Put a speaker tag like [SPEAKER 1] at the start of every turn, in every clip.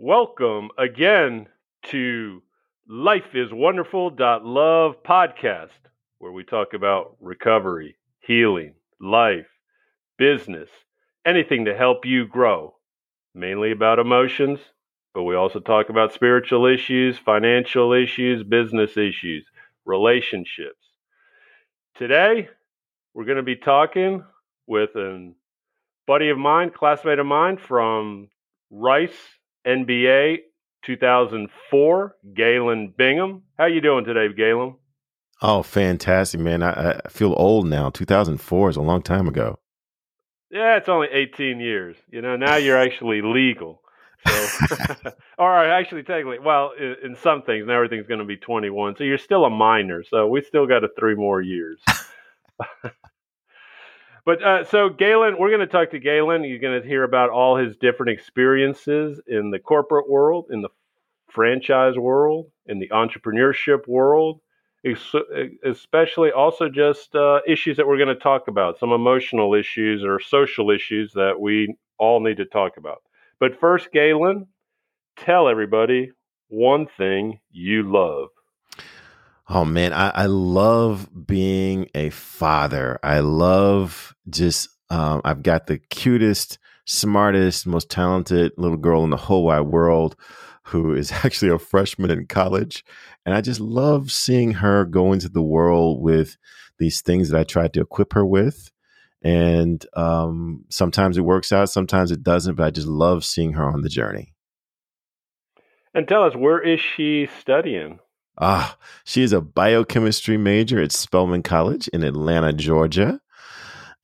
[SPEAKER 1] Welcome again to Life is Wonderful Love podcast, where we talk about recovery, healing, life, business, anything to help you grow, mainly about emotions, but we also talk about spiritual issues, financial issues, business issues, relationships. Today, we're going to be talking with a buddy of mine, classmate of mine from Rice MBA 2004, Galen Bingham. How you doing today, Galen?
[SPEAKER 2] Oh, fantastic, man! I, I, feel old now. 2004 is a long time ago.
[SPEAKER 1] Yeah, it's only 18 years. You know, now you're actually legal. So, all right, actually, technically, well, in, in some things, now everything's going to be 21. So you're still a minor. So we still got a three more years. but uh, so Galen, we're going to talk to Galen. You're going to hear about all his different experiences in the corporate world, in the franchise world, in the entrepreneurship world, especially also just uh, issues that we're going to talk about, some emotional issues or social issues that we all need to talk about. But first, Galen, tell everybody one thing you love.
[SPEAKER 2] Oh man, I, I love being a father. I love just um, I've got the cutest, smartest, most talented little girl in the whole wide world who is actually a freshman in college. And I just love seeing her go into the world with these things that I tried to equip her with. And um, sometimes it works out, sometimes it doesn't, but I just love seeing her on the journey.
[SPEAKER 1] And tell us, where is she studying?
[SPEAKER 2] Ah, she is a biochemistry major at Spelman College in Atlanta, Georgia.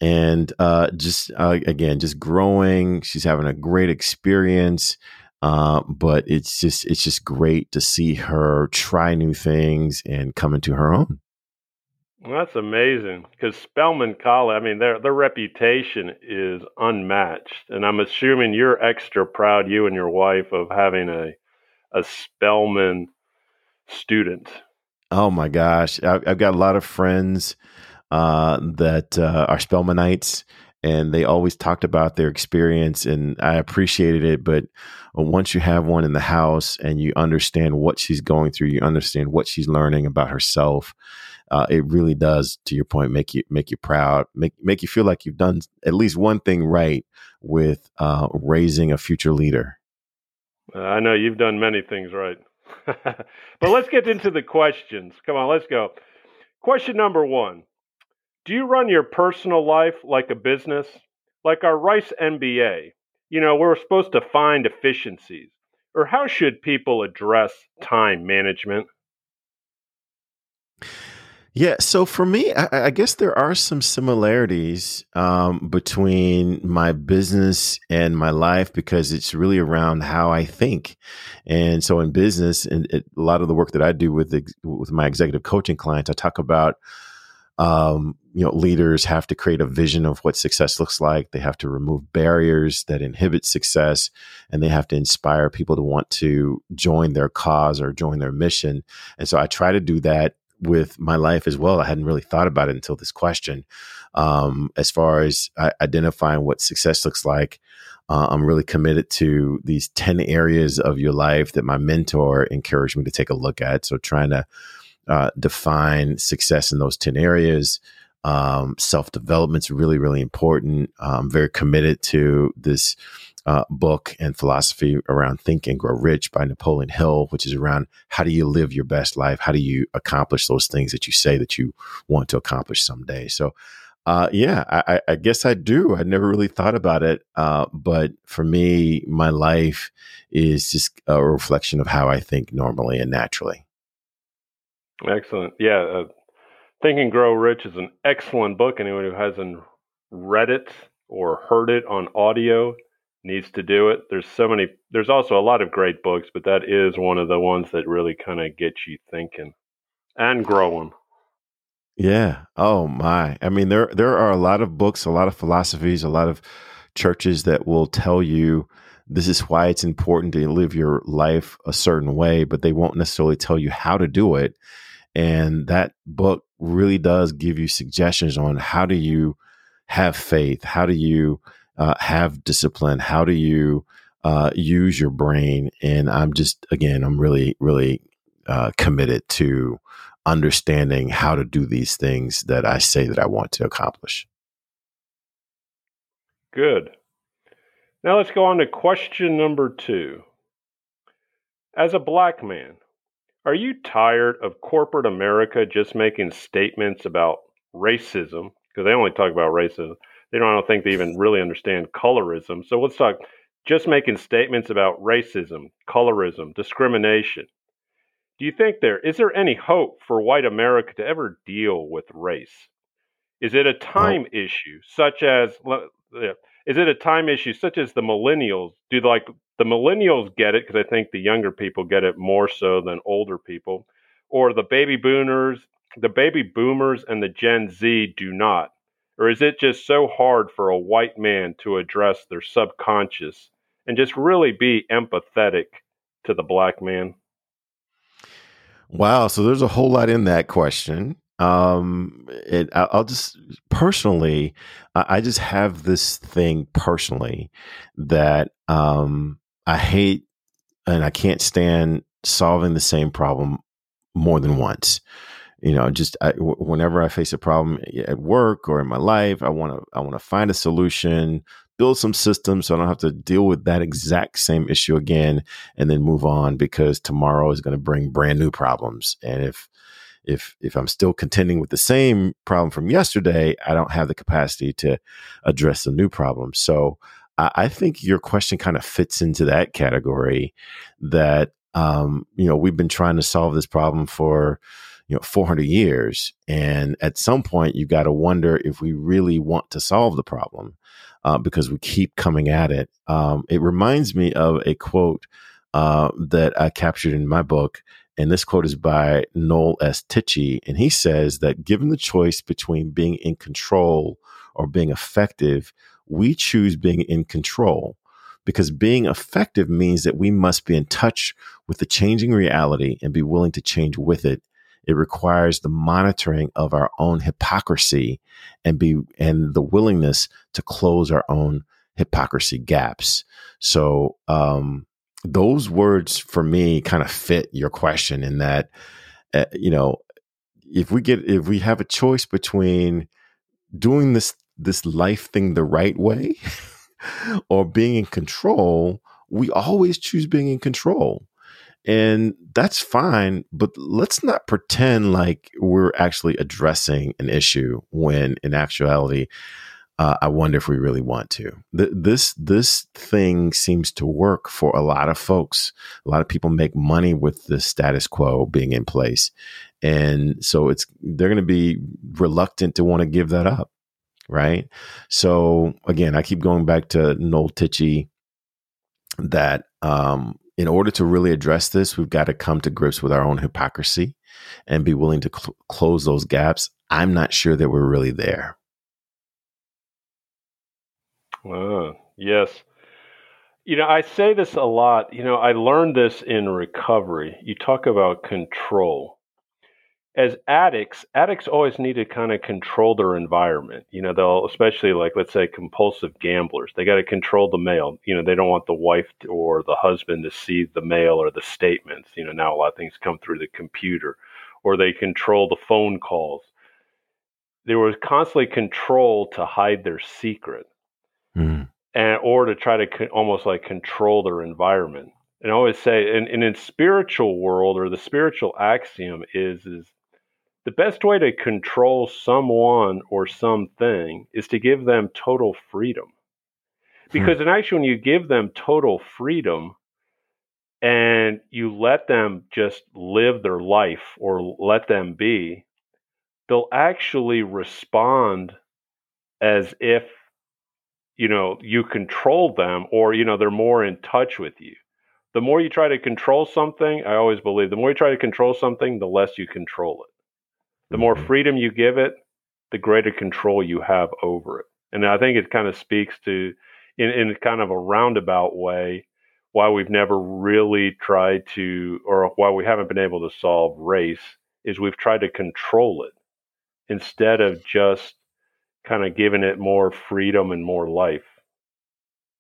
[SPEAKER 2] And uh, just uh, again, just growing. She's having a great experience. Uh, but it's just it's just great to see her try new things and come into her own.
[SPEAKER 1] Well, that's amazing because Spelman College, I mean, their their reputation is unmatched, and I'm assuming you're extra proud, you and your wife, of having a a Spelman student.
[SPEAKER 2] Oh my gosh, I've, I've got a lot of friends uh, that uh, are Spelmanites, and they always talked about their experience, and I appreciated it. But once you have one in the house and you understand what she's going through, you understand what she's learning about herself. Uh, it really does, to your point, make you make you proud, make make you feel like you've done at least one thing right with uh, raising a future leader.
[SPEAKER 1] I know you've done many things right. but let's get into the questions. Come on, let's go. Question number one Do you run your personal life like a business? Like our Rice MBA, you know, we're supposed to find efficiencies. Or how should people address time management?
[SPEAKER 2] Yeah, so for me, I, I, guess there are some similarities um, between my business and my life because it's really around how I think. And so in business, and it, a lot of the work that I do with with my executive coaching clients, I talk about um, you know leaders have to create a vision of what success looks like. They have to remove barriers that inhibit success, and they have to inspire people to want to join their cause or join their mission. And so I try to do that with my life as well. I hadn't really thought about it until this question. Um, as far as uh, identifying what success looks like, uh, I'm really committed to these 10 areas of your life that my mentor encouraged me to take a look at. So, trying to uh, define success in those 10 areas. Um, Self is really, really important. I'm very committed to this uh, book and philosophy around Think and Grow Rich by Napoleon Hill, which is around how do you live your best life? How do you accomplish those things that you say that you want to accomplish someday? So, uh, yeah, I, I, guess I do. I never really thought about it. Uh, but for me, my life is just a reflection of how I think normally and naturally.
[SPEAKER 1] Excellent. Yeah. Uh, think and Grow Rich is an excellent book. Anyone who hasn't read it or heard it on audio needs to do it. There's so many. There's also a lot of great books, but that is one of the ones that really kind of gets you thinking and growing.
[SPEAKER 2] Yeah. Oh my. I mean, there there are a lot of books, a lot of philosophies, a lot of churches that will tell you this is why it's important to live your life a certain way, but they won't necessarily tell you how to do it. And that book really does give you suggestions on how do you have faith? How do you uh, have discipline? How do you uh, use your brain. And I'm just, again, I'm really, really uh, committed to understanding how to do these things that I say that I want to accomplish.
[SPEAKER 1] Good. Now let's go on to question number two. As a black man, are you tired of corporate America just making statements about racism? Because they only talk about racism. They don't, I don't think they even really understand colorism. So let's talk just making statements about racism, colorism, discrimination. Do you think there is there any hope for white America to ever deal with race? Is it a time issue such as is it a time issue such as the millennials? Do like the millennials get it because I think the younger people get it more so than older people, or the baby boomers, the baby boomers and the Gen Z do not? Or is it just so hard for a white man to address their subconscious and just really be empathetic to the black man?
[SPEAKER 2] Wow. So there's a whole lot in that question. Um, it, I'll just personally, I just have this thing personally that um, I hate and I can't stand solving the same problem more than once. You know, just I, w- whenever I face a problem at work or in my life, I want to I want to find a solution, build some systems so I don't have to deal with that exact same issue again and then move on because tomorrow is going to bring brand new problems. And if if if I'm still contending with the same problem from yesterday, I don't have the capacity to address the new problem. So I, I think your question kind of fits into that category that um, you know we've been trying to solve this problem for you know 400 years and at some point you've got to wonder if we really want to solve the problem uh, because we keep coming at it um, it reminds me of a quote uh, that i captured in my book and this quote is by Noel S. Tichy. And he says that given the choice between being in control or being effective, we choose being in control because being effective means that we must be in touch with the changing reality and be willing to change with it. It requires the monitoring of our own hypocrisy and be and the willingness to close our own hypocrisy gaps. So um, those words for me kind of fit your question in that, uh, you know, if we get if we have a choice between doing this this life thing the right way or being in control, we always choose being in control. And that's fine, but let's not pretend like we're actually addressing an issue when in actuality, uh, I wonder if we really want to. Th- this this thing seems to work for a lot of folks. A lot of people make money with the status quo being in place, and so it's they're going to be reluctant to want to give that up, right? So again, I keep going back to Noel Tichy that um, in order to really address this, we've got to come to grips with our own hypocrisy and be willing to cl- close those gaps. I'm not sure that we're really there.
[SPEAKER 1] Uh, yes. You know, I say this a lot. You know, I learned this in recovery. You talk about control. As addicts, addicts always need to kind of control their environment. You know, they'll, especially like, let's say, compulsive gamblers, they got to control the mail. You know, they don't want the wife or the husband to see the mail or the statements. You know, now a lot of things come through the computer, or they control the phone calls. There was constantly control to hide their secret mm. and or to try to co- almost like control their environment. And I always say, and, and in spiritual world or the spiritual axiom is is the best way to control someone or something is to give them total freedom. Hmm. Because in actually, when you give them total freedom and you let them just live their life or let them be, they'll actually respond as if you know you control them or you know they're more in touch with you. The more you try to control something i always believe the more you try to control something the less you control it. The more mm-hmm. freedom you give it the greater control you have over it. And i think it kind of speaks to in, in kind of a roundabout way why we've never really tried to or why we haven't been able to solve race is we've tried to control it. Instead of just kind of giving it more freedom and more life.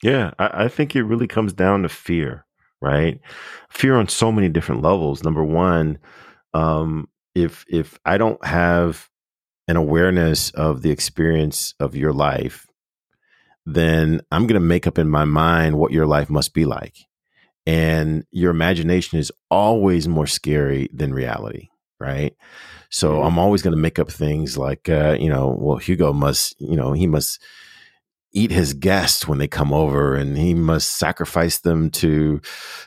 [SPEAKER 2] Yeah, I, I think it really comes down to fear, right? Fear on so many different levels. Number one, um, if if I don't have an awareness of the experience of your life, then I'm going to make up in my mind what your life must be like. And your imagination is always more scary than reality, right? So I'm always going to make up things like, uh, you know, well, Hugo must, you know, he must eat his guests when they come over and he must sacrifice them to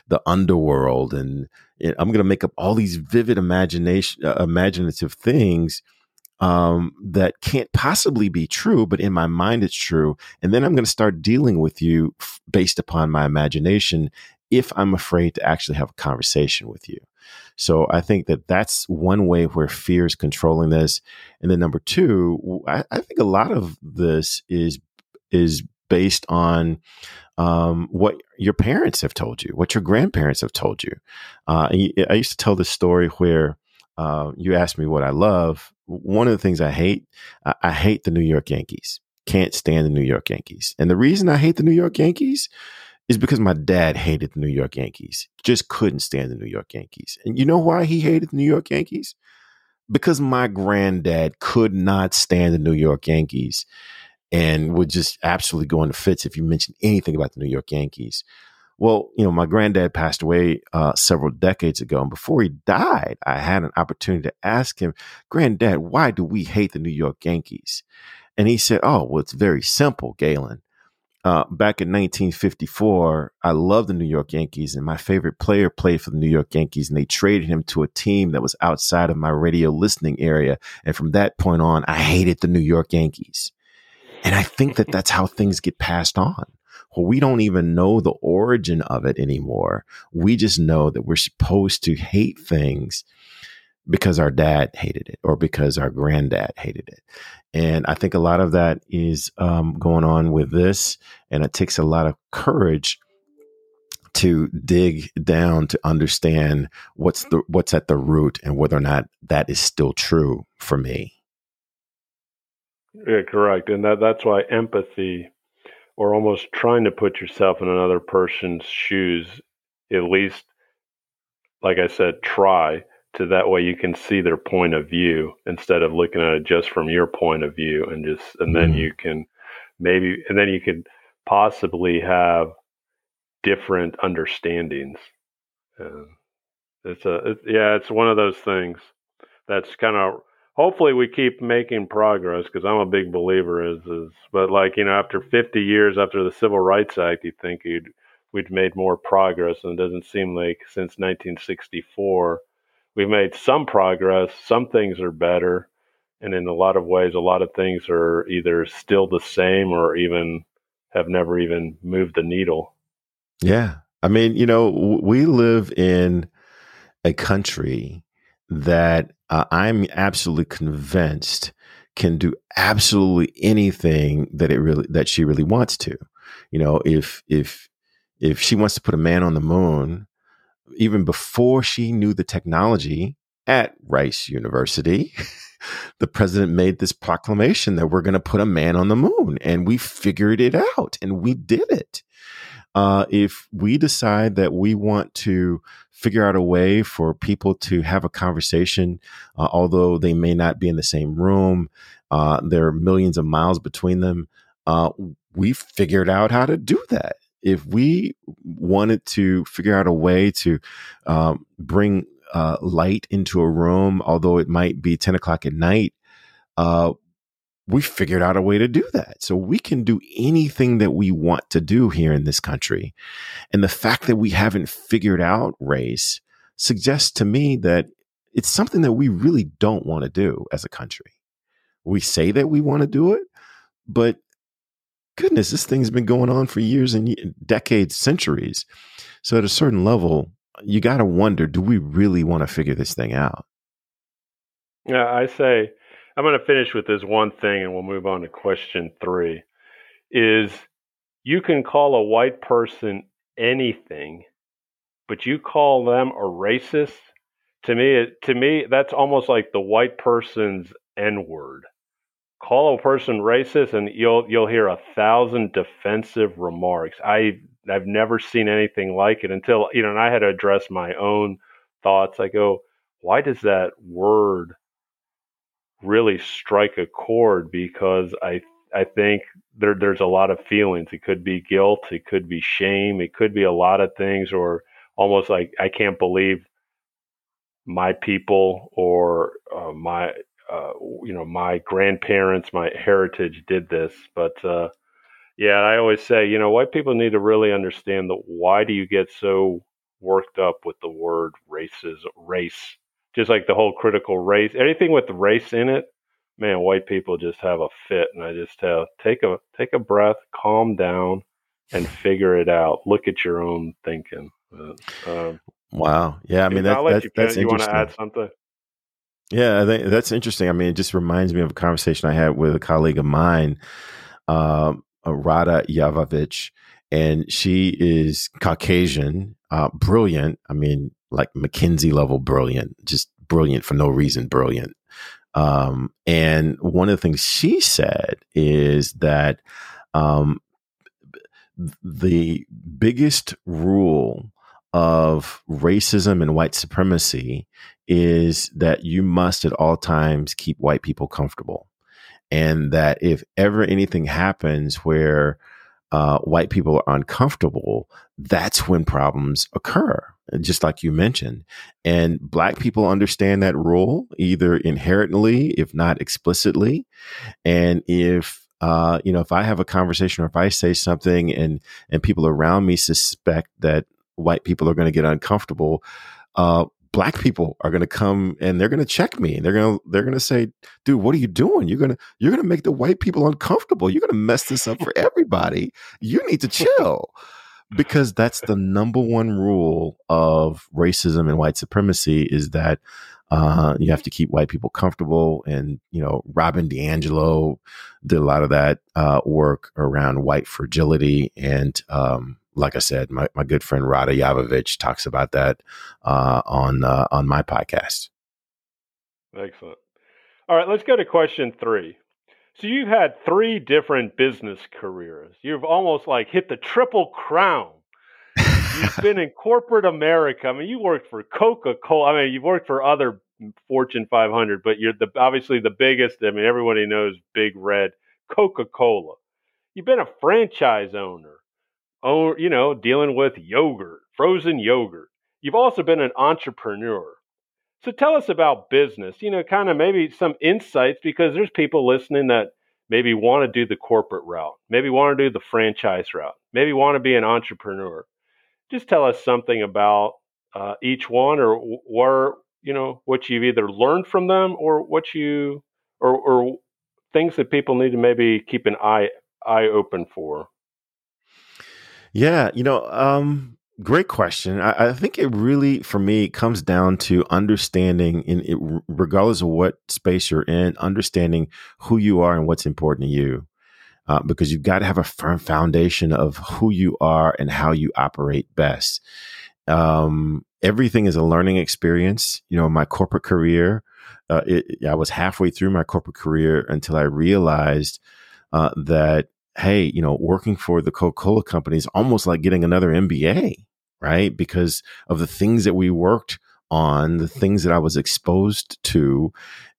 [SPEAKER 2] the underworld. And I'm going to make up all these vivid imagination, uh, imaginative things um, that can't possibly be true, but in my mind it's true. And then I'm going to start dealing with you f- based upon my imagination if I'm afraid to actually have a conversation with you. So I think that that's one way where fear is controlling this. And then number two, I, I think a lot of this is is based on um, what your parents have told you, what your grandparents have told you. Uh, I used to tell this story where uh, you asked me what I love. One of the things I hate, I, I hate the New York Yankees. Can't stand the New York Yankees. And the reason I hate the New York Yankees is because my dad hated the New York Yankees. Just couldn't stand the New York Yankees. And you know why he hated the New York Yankees? Because my granddad could not stand the New York Yankees and would just absolutely go into fits if you mentioned anything about the New York Yankees. Well, you know, my granddad passed away uh, several decades ago, and before he died, I had an opportunity to ask him, "Granddad, why do we hate the New York Yankees?" And he said, "Oh, well, it's very simple, Galen. Uh, back in 1954, I loved the New York Yankees, and my favorite player played for the New York Yankees, and they traded him to a team that was outside of my radio listening area. And from that point on, I hated the New York Yankees. And I think that that's how things get passed on. Well, we don't even know the origin of it anymore. We just know that we're supposed to hate things because our dad hated it or because our granddad hated it. And I think a lot of that is um, going on with this. And it takes a lot of courage to dig down to understand what's the what's at the root and whether or not that is still true for me.
[SPEAKER 1] Yeah, correct. And that that's why empathy or almost trying to put yourself in another person's shoes, at least like I said, try to that way you can see their point of view instead of looking at it just from your point of view and just and then mm-hmm. you can maybe and then you could possibly have different understandings. Uh, it's a it, yeah, it's one of those things that's kind of hopefully we keep making progress because I'm a big believer is is but like you know after 50 years after the Civil Rights Act you think you'd we'd made more progress and it doesn't seem like since 1964 we've made some progress some things are better and in a lot of ways a lot of things are either still the same or even have never even moved the needle
[SPEAKER 2] yeah i mean you know we live in a country that uh, I'm absolutely convinced can do absolutely anything that it really that she really wants to. You know, if if if she wants to put a man on the moon, even before she knew the technology at Rice University, the president made this proclamation that we're going to put a man on the moon, and we figured it out, and we did it. Uh, if we decide that we want to figure out a way for people to have a conversation, uh, although they may not be in the same room, uh, there are millions of miles between them. Uh, we figured out how to do that. If we wanted to figure out a way to um, bring uh, light into a room, although it might be 10 o'clock at night, uh, we figured out a way to do that. So we can do anything that we want to do here in this country. And the fact that we haven't figured out race suggests to me that it's something that we really don't want to do as a country. We say that we want to do it, but goodness, this thing's been going on for years and decades, centuries. So at a certain level, you got to wonder do we really want to figure this thing out?
[SPEAKER 1] Yeah, I say I'm going to finish with this one thing and we'll move on to question three. Is you can call a white person anything, but you call them a racist. To me, to me, that's almost like the white person's N word. Call a person racist and you'll you'll hear a thousand defensive remarks. I I've never seen anything like it until you know, and I had to address my own thoughts. I go, why does that word really strike a chord? Because I I think there there's a lot of feelings. It could be guilt, it could be shame, it could be a lot of things, or almost like I can't believe my people or uh, my uh, you know my grandparents, my heritage did this. But uh, yeah, I always say you know white people need to really understand that why do you get so worked up with the word races race just like the whole critical race anything with race in it man white people just have a fit and i just tell take a take a breath calm down and figure it out. Look at your own thinking.
[SPEAKER 2] Um, wow. Yeah i mean that, that, you, that's you want to
[SPEAKER 1] add something
[SPEAKER 2] yeah, I think that's interesting. I mean, it just reminds me of a conversation I had with a colleague of mine, um, Rada Yavovich, and she is Caucasian, uh, brilliant. I mean, like McKinsey level brilliant, just brilliant for no reason, brilliant. Um, and one of the things she said is that um, the biggest rule of racism and white supremacy is that you must at all times keep white people comfortable. And that if ever anything happens where uh, white people are uncomfortable, that's when problems occur, just like you mentioned. And black people understand that rule either inherently, if not explicitly. And if uh, you know, if I have a conversation or if I say something and and people around me suspect that white people are going to get uncomfortable, uh, black people are going to come and they're going to check me. They're going to they're going to say, "Dude, what are you doing? You're going to you're going to make the white people uncomfortable. You're going to mess this up for everybody. You need to chill." Because that's the number one rule of racism and white supremacy is that uh, you have to keep white people comfortable. And, you know, Robin DiAngelo did a lot of that uh, work around white fragility. And um, like I said, my, my good friend Rada Yavovich talks about that uh, on uh, on my podcast.
[SPEAKER 1] Excellent. All right, let's go to question three. So you've had three different business careers. You've almost like hit the triple crown. You've been in corporate America. I mean, you worked for Coca Cola. I mean, you've worked for other Fortune 500, but you're the obviously the biggest. I mean, everybody knows Big Red, Coca Cola. You've been a franchise owner oh, you know, dealing with yogurt, frozen yogurt. You've also been an entrepreneur. So tell us about business, you know, kind of maybe some insights because there's people listening that maybe want to do the corporate route, maybe want to do the franchise route, maybe want to be an entrepreneur. Just tell us something about uh, each one or where, you know, what you've either learned from them or what you, or, or things that people need to maybe keep an eye, eye open for.
[SPEAKER 2] Yeah, you know, um, great question. I, I, think it really, for me, comes down to understanding, in it, regardless of what space you're in, understanding who you are and what's important to you. Uh, because you've got to have a firm foundation of who you are and how you operate best. Um, everything is a learning experience. You know, my corporate career, uh, it, I was halfway through my corporate career until I realized uh, that hey, you know, working for the Coca Cola company is almost like getting another MBA, right? Because of the things that we worked on, the things that I was exposed to,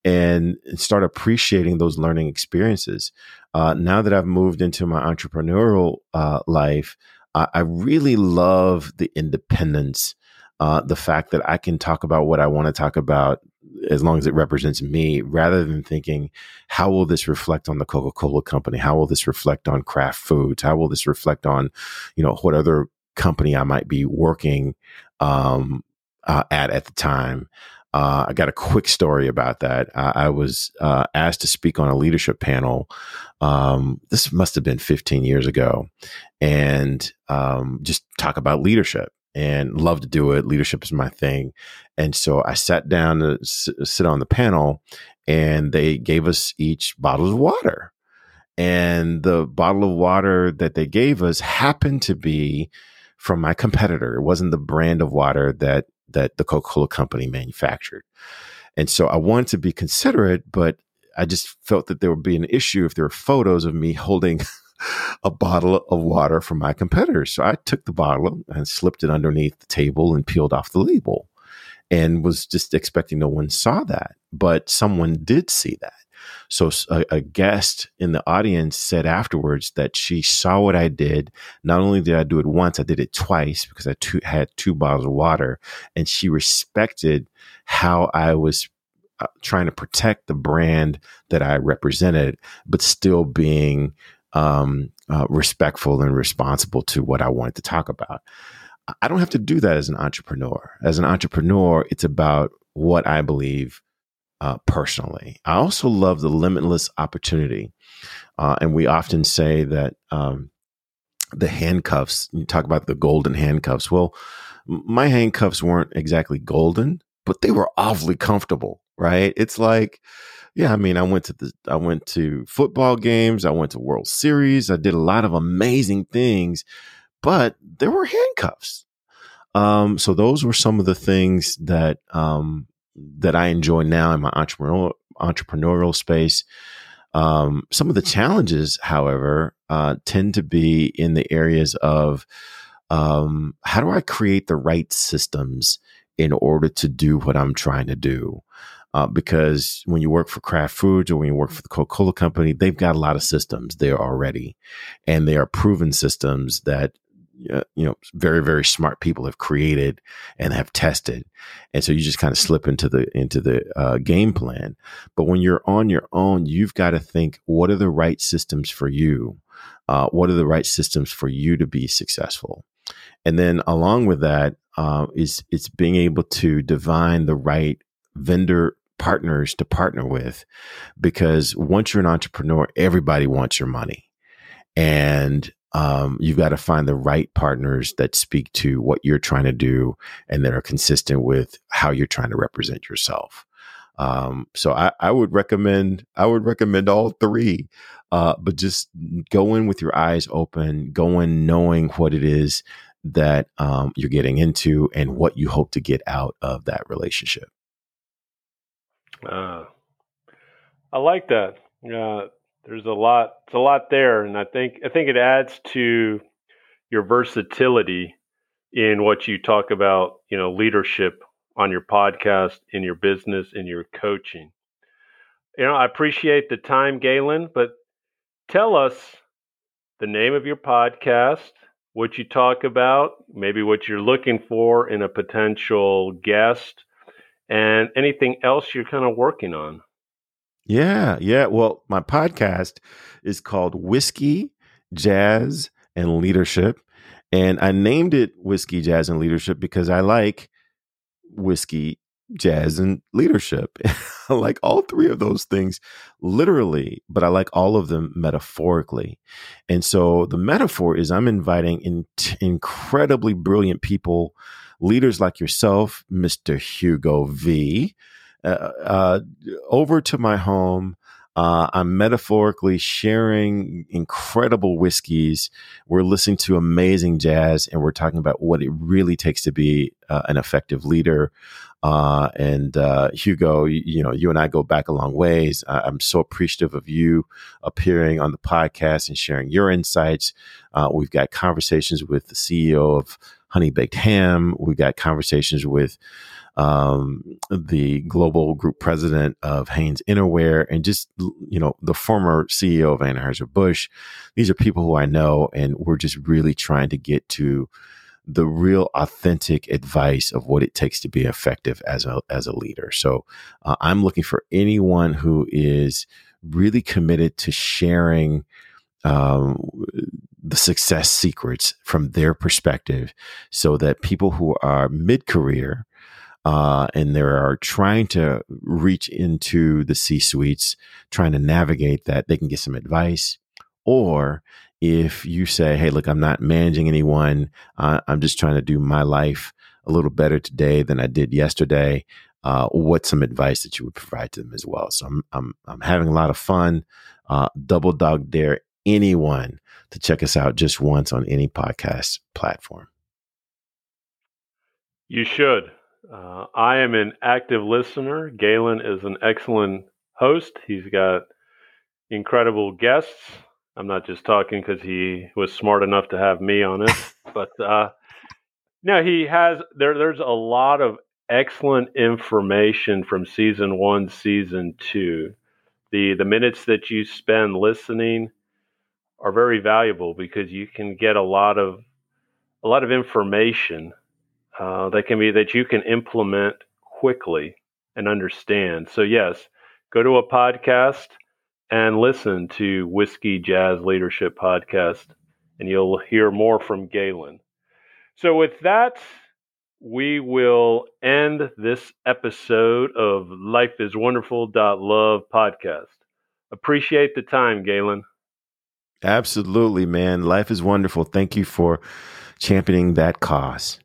[SPEAKER 2] and start appreciating those learning experiences. Uh, now that I've moved into my entrepreneurial uh, life, I, I really love the independence uh, the fact that I can talk about what I want to talk about as long as it represents me, rather than thinking, how will this reflect on the Coca Cola company? How will this reflect on Kraft Foods? How will this reflect on, you know, what other company I might be working um, uh, at at the time? Uh, I got a quick story about that. I, I was uh, asked to speak on a leadership panel. Um, this must have been 15 years ago, and um, just talk about leadership and love to do it. Leadership is my thing. And so I sat down to s- sit on the panel and they gave us each bottles of water. And the bottle of water that they gave us happened to be from my competitor. It wasn't the brand of water that that the Coca-Cola company manufactured. And so I wanted to be considerate, but I just felt that there would be an issue if there were photos of me holding a bottle of water from my competitors. So I took the bottle and slipped it underneath the table and peeled off the label and was just expecting no one saw that. But someone did see that. So a, a, guest in the audience said afterwards that she saw what I did. Not only did I do it once, I did it twice because I two, had two bottles of water, and she respected how I was uh, trying to protect the brand that I represented, but still being um, uh, respectful and responsible to what I wanted to talk about. I don't have to do that as an entrepreneur. As an entrepreneur, it's about what I believe uh, personally. I also love the limitless opportunity. Uh, and we often say that um, the handcuffs, you talk about the golden handcuffs. Well, my handcuffs weren't exactly golden, but they were awfully comfortable, right? It's like, yeah, I mean, I went to the, I went to football games, I went to World Series, I did a lot of amazing things, but there were handcuffs. Um, so those were some of the things that um, that I enjoy now in my entrepreneurial entrepreneurial space. Um, some of the challenges, however, uh, tend to be in the areas of um, how do I create the right systems in order to do what I'm trying to do. Uh, because when you work for Kraft Foods or when you work for the Coca Cola Company, they've got a lot of systems there already, and they are proven systems that uh, you know very very smart people have created and have tested. And so you just kind of slip into the into the uh, game plan. But when you're on your own you've got to think what are the right systems for you? Uh, what are the right systems for you to be successful? And then along with that uh, is it's being able to divine the right vendor partners to partner with because once you're an entrepreneur everybody wants your money and um, you've got to find the right partners that speak to what you're trying to do and that are consistent with how you're trying to represent yourself. Um, so I, I, would recommend I would recommend all three, uh, but just go in with your eyes open, go in knowing what it is that um, you're getting into and what you hope to get out of that relationship.
[SPEAKER 1] Uh, I like that. Uh, there's a lot it's a lot there and i think i think it adds to your versatility in what you talk about you know leadership on your podcast in your business in your coaching you know i appreciate the time galen but tell us the name of your podcast what you talk about maybe what you're looking for in a potential guest and anything else you're kind of working on
[SPEAKER 2] yeah, yeah. Well, my podcast is called Whiskey, Jazz, and Leadership. And I named it Whiskey, Jazz, and Leadership because I like whiskey, jazz, and leadership. I like all three of those things literally, but I like all of them metaphorically. And so the metaphor is I'm inviting in incredibly brilliant people, leaders like yourself, Mr. Hugo V uh, uh, over to my home. Uh, I'm metaphorically sharing incredible whiskeys. We're listening to amazing jazz, and we're talking about what it really takes to be uh, an effective leader. Uh, and uh, Hugo, you, you, know, you and I go back a long ways. I'm so appreciative of you appearing on the podcast and sharing your insights. we've got conversations with the CEO of Honey Baked Ham. We've got conversations with um, the global group president of Hanes Innerwear, and just you know the former CEO of Anheuser Busch. These are people who I know, and we're just really trying to get to the real authentic advice of what it takes to be effective as a as a leader. So uh, I'm looking for anyone who is really committed to sharing um, the success secrets from their perspective so that people who are mid career uh, and they are trying to reach into the C suites, trying to navigate that, they can get some advice. Or if you say, hey, look, I'm not managing anyone, uh, I'm just trying to do my life a little better today than I did yesterday. Uh, what's some advice that you would provide to them as well? So I'm I'm, I'm having a lot of fun. Uh, double dog dare anyone to check us out just once on any podcast platform.
[SPEAKER 1] You should. Uh, I am an active listener. Galen is an excellent host. He's got incredible guests. I'm not just talking because he was smart enough to have me on it, but uh, no, he has there. There's a lot of excellent information from season one, season two. The the minutes that you spend listening are very valuable because you can get a lot of a lot of information uh, that can be that you can implement quickly and understand. So yes, go to a podcast and listen to Whiskey Jazz Leadership Podcast, and you'll hear more from Galen. So with that, we will end this episode of Life is Wonderful Love podcast. Appreciate the time, Galen.
[SPEAKER 2] Absolutely, man. Life is wonderful. Thank you for championing that cause.